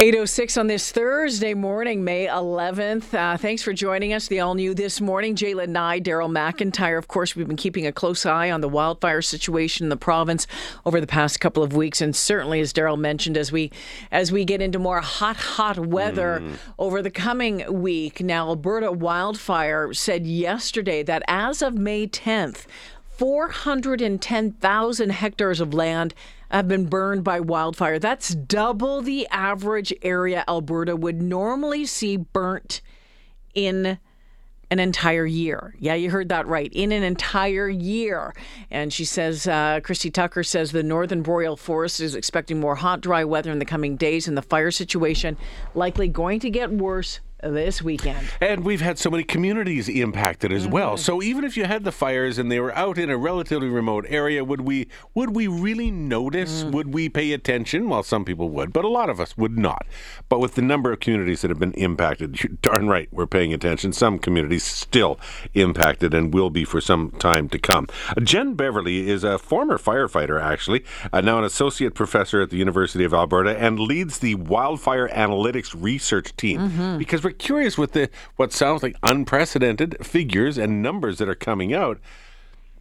806 on this Thursday morning, May 11th. Uh, thanks for joining us. The all new this morning. Jaylen Nye, Daryl McIntyre. Of course, we've been keeping a close eye on the wildfire situation in the province over the past couple of weeks, and certainly, as Daryl mentioned, as we as we get into more hot, hot weather mm. over the coming week. Now, Alberta Wildfire said yesterday that as of May 10th, 410,000 hectares of land have been burned by wildfire. That's double the average area Alberta would normally see burnt in an entire year. Yeah, you heard that right. In an entire year. And she says, uh, Christie Tucker says the northern boreal forest is expecting more hot, dry weather in the coming days, and the fire situation likely going to get worse this weekend. And we've had so many communities impacted as mm-hmm. well. So even if you had the fires and they were out in a relatively remote area, would we would we really notice? Mm. Would we pay attention? Well, some people would, but a lot of us would not. But with the number of communities that have been impacted, you're darn right, we're paying attention. Some communities still impacted and will be for some time to come. Jen Beverly is a former firefighter, actually, uh, now an associate professor at the University of Alberta, and leads the wildfire analytics research team mm-hmm. because we're curious with the what sounds like unprecedented figures and numbers that are coming out.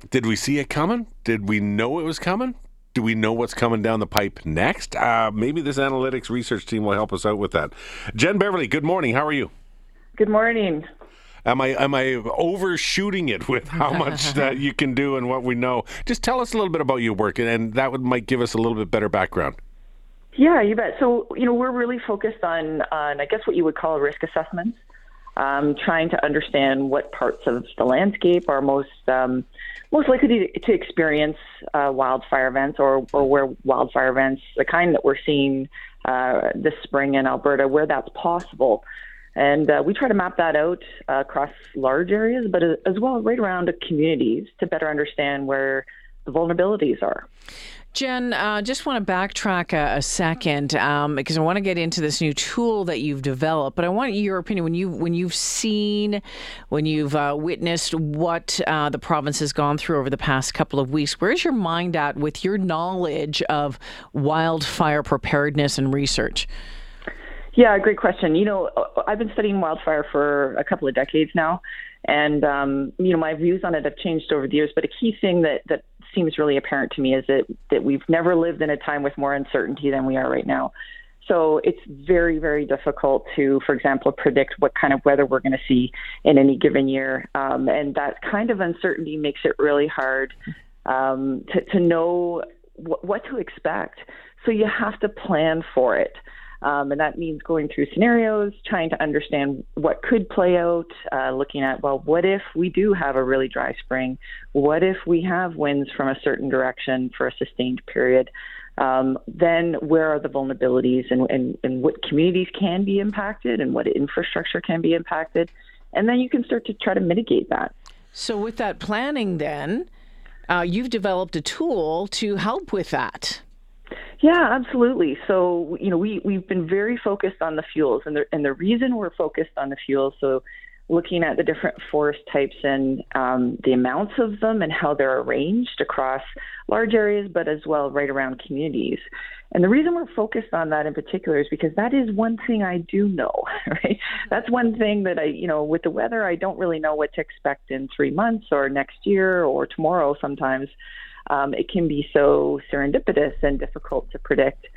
Did we see it coming? Did we know it was coming? Do we know what's coming down the pipe next? Uh, maybe this analytics research team will help us out with that. Jen Beverly, good morning. How are you? Good morning. Am I am I overshooting it with how much that you can do and what we know? Just tell us a little bit about your work, and that would might give us a little bit better background. Yeah, you bet. So, you know, we're really focused on, on I guess, what you would call risk assessments, um, trying to understand what parts of the landscape are most um, most likely to, to experience uh, wildfire events, or, or where wildfire events, the kind that we're seeing uh, this spring in Alberta, where that's possible. And uh, we try to map that out uh, across large areas, but as well right around communities to better understand where the vulnerabilities are. Jen, uh, just want to backtrack a, a second um, because I want to get into this new tool that you've developed. But I want your opinion when you when you've seen, when you've uh, witnessed what uh, the province has gone through over the past couple of weeks. Where's your mind at with your knowledge of wildfire preparedness and research? Yeah, great question. You know, I've been studying wildfire for a couple of decades now, and um, you know, my views on it have changed over the years. But a key thing that that seems really apparent to me is that that we've never lived in a time with more uncertainty than we are right now. So it's very, very difficult to, for example, predict what kind of weather we're going to see in any given year. Um, and that kind of uncertainty makes it really hard um, to, to know what to expect. So you have to plan for it. Um, and that means going through scenarios, trying to understand what could play out, uh, looking at, well, what if we do have a really dry spring? What if we have winds from a certain direction for a sustained period? Um, then where are the vulnerabilities and, and, and what communities can be impacted and what infrastructure can be impacted? And then you can start to try to mitigate that. So, with that planning, then, uh, you've developed a tool to help with that. Yeah, absolutely. So, you know, we, we've been very focused on the fuels, and the, and the reason we're focused on the fuels, so looking at the different forest types and um, the amounts of them and how they're arranged across large areas, but as well right around communities. And the reason we're focused on that in particular is because that is one thing I do know, right? That's one thing that I, you know, with the weather, I don't really know what to expect in three months or next year or tomorrow sometimes um, it can be so serendipitous and difficult to predict.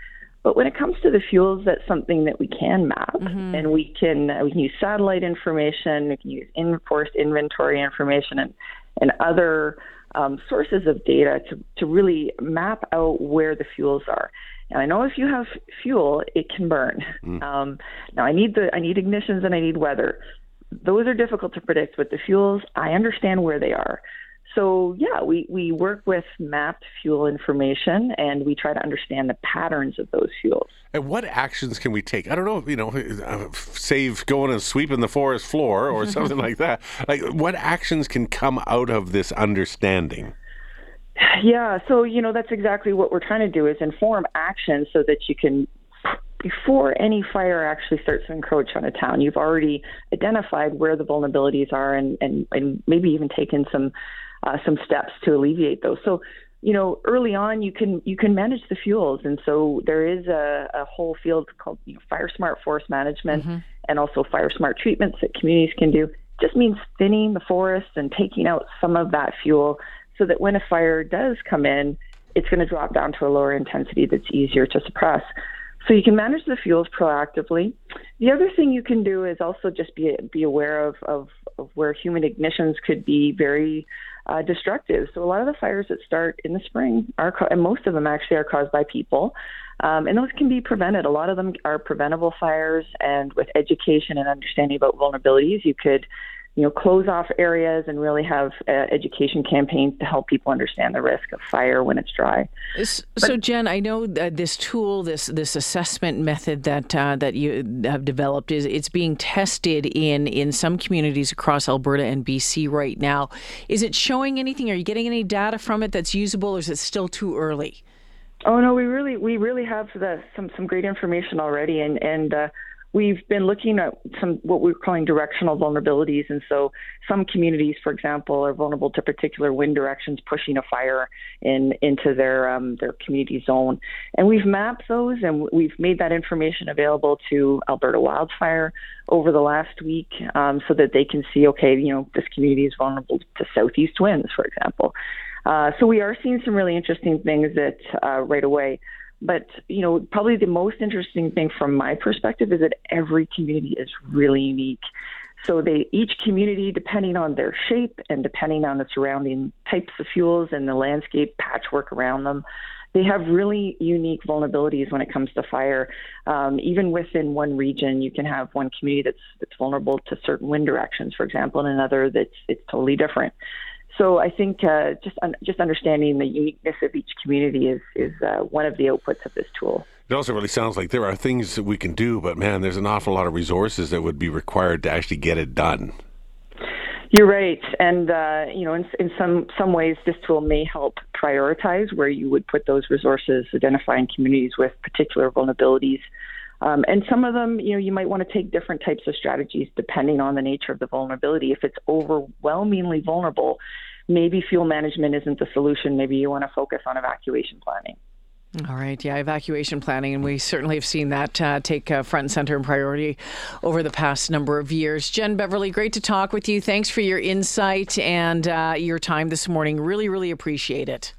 But when it comes to the fuels, that's something that we can map, mm-hmm. and we can uh, we can use satellite information, we can use in forest inventory information, and and other um, sources of data to to really map out where the fuels are. And I know if you have fuel, it can burn. Mm. Um, now I need the I need ignitions and I need weather. Those are difficult to predict, but the fuels I understand where they are. So, yeah, we, we work with mapped fuel information and we try to understand the patterns of those fuels. And what actions can we take? I don't know, you know, uh, save going and sweeping the forest floor or something like that. Like, what actions can come out of this understanding? Yeah, so, you know, that's exactly what we're trying to do is inform action so that you can before any fire actually starts to encroach on a town, you've already identified where the vulnerabilities are and, and, and maybe even taken some uh, some steps to alleviate those. So you know, early on you can you can manage the fuels, and so there is a, a whole field called you know, Fire Smart Forest Management, mm-hmm. and also Fire Smart treatments that communities can do. It just means thinning the forest and taking out some of that fuel, so that when a fire does come in, it's going to drop down to a lower intensity that's easier to suppress. So you can manage the fuels proactively. The other thing you can do is also just be be aware of, of, of where human ignitions could be very uh, destructive. So a lot of the fires that start in the spring are, and most of them actually are caused by people, um, and those can be prevented. A lot of them are preventable fires, and with education and understanding about vulnerabilities, you could you know, close off areas and really have uh, education campaigns to help people understand the risk of fire when it's dry. So, but, Jen, I know this tool, this this assessment method that uh, that you have developed is it's being tested in in some communities across Alberta and BC right now. Is it showing anything? Are you getting any data from it that's usable, or is it still too early? Oh no, we really we really have the, some some great information already, and and. Uh, we've been looking at some what we're calling directional vulnerabilities. And so some communities for example are vulnerable to particular wind directions pushing a fire in into their um, their community zone. And we've mapped those and we've made that information available to Alberta Wildfire over the last week um, so that they can see okay you know this community is vulnerable to southeast winds for example. Uh, so we are seeing some really interesting things that uh, right away but you know, probably the most interesting thing from my perspective is that every community is really unique. So they each community, depending on their shape and depending on the surrounding types of fuels and the landscape patchwork around them, they have really unique vulnerabilities when it comes to fire. Um, even within one region, you can have one community that's that's vulnerable to certain wind directions, for example, and another that's it's totally different. So I think uh, just un- just understanding the uniqueness of each community is is uh, one of the outputs of this tool. It also really sounds like there are things that we can do, but man, there's an awful lot of resources that would be required to actually get it done. You're right, and uh, you know, in, in some some ways, this tool may help prioritize where you would put those resources, identifying communities with particular vulnerabilities um, and some of them, you know, you might want to take different types of strategies depending on the nature of the vulnerability. If it's overwhelmingly vulnerable, maybe fuel management isn't the solution. Maybe you want to focus on evacuation planning. All right, yeah, evacuation planning, and we certainly have seen that uh, take uh, front and center and priority over the past number of years. Jen Beverly, great to talk with you. Thanks for your insight and uh, your time this morning. Really, really appreciate it.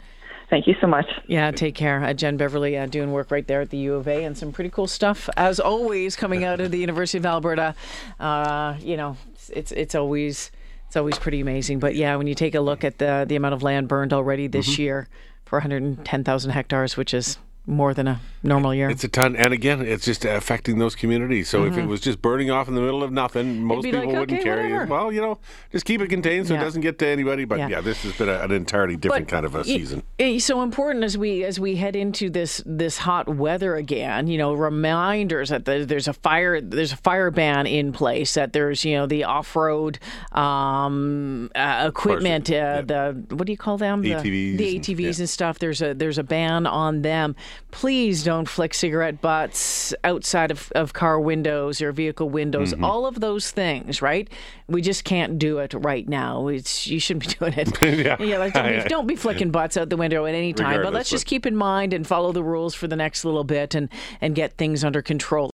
Thank you so much. Yeah, take care. Uh, Jen Beverly uh, doing work right there at the U of A and some pretty cool stuff, as always, coming out of the University of Alberta. Uh, you know, it's it's always it's always pretty amazing. But yeah, when you take a look at the the amount of land burned already this mm-hmm. year for 110,000 hectares, which is more than a normal year. It's a ton, and again, it's just affecting those communities. So mm-hmm. if it mm-hmm. was just burning off in the middle of nothing, most people like, wouldn't care. Well, you know, just keep it contained so yeah. it doesn't get to anybody. But yeah, yeah this has been a, an entirely different but kind of a season. It's so important as we as we head into this this hot weather again. You know, reminders that there's a fire there's a fire ban in place. That there's you know the off road um, uh, equipment, uh, yeah. the what do you call them? The ATVs, the ATVs and, and stuff. There's a there's a ban on them please don't flick cigarette butts outside of, of car windows or vehicle windows. Mm-hmm. All of those things, right? We just can't do it right now. It's you shouldn't be doing it. yeah, yeah like, don't, don't, be flicking butts out the window at any time. Regardless, but let's just keep in mind and follow the rules for the next little bit and and get things under control.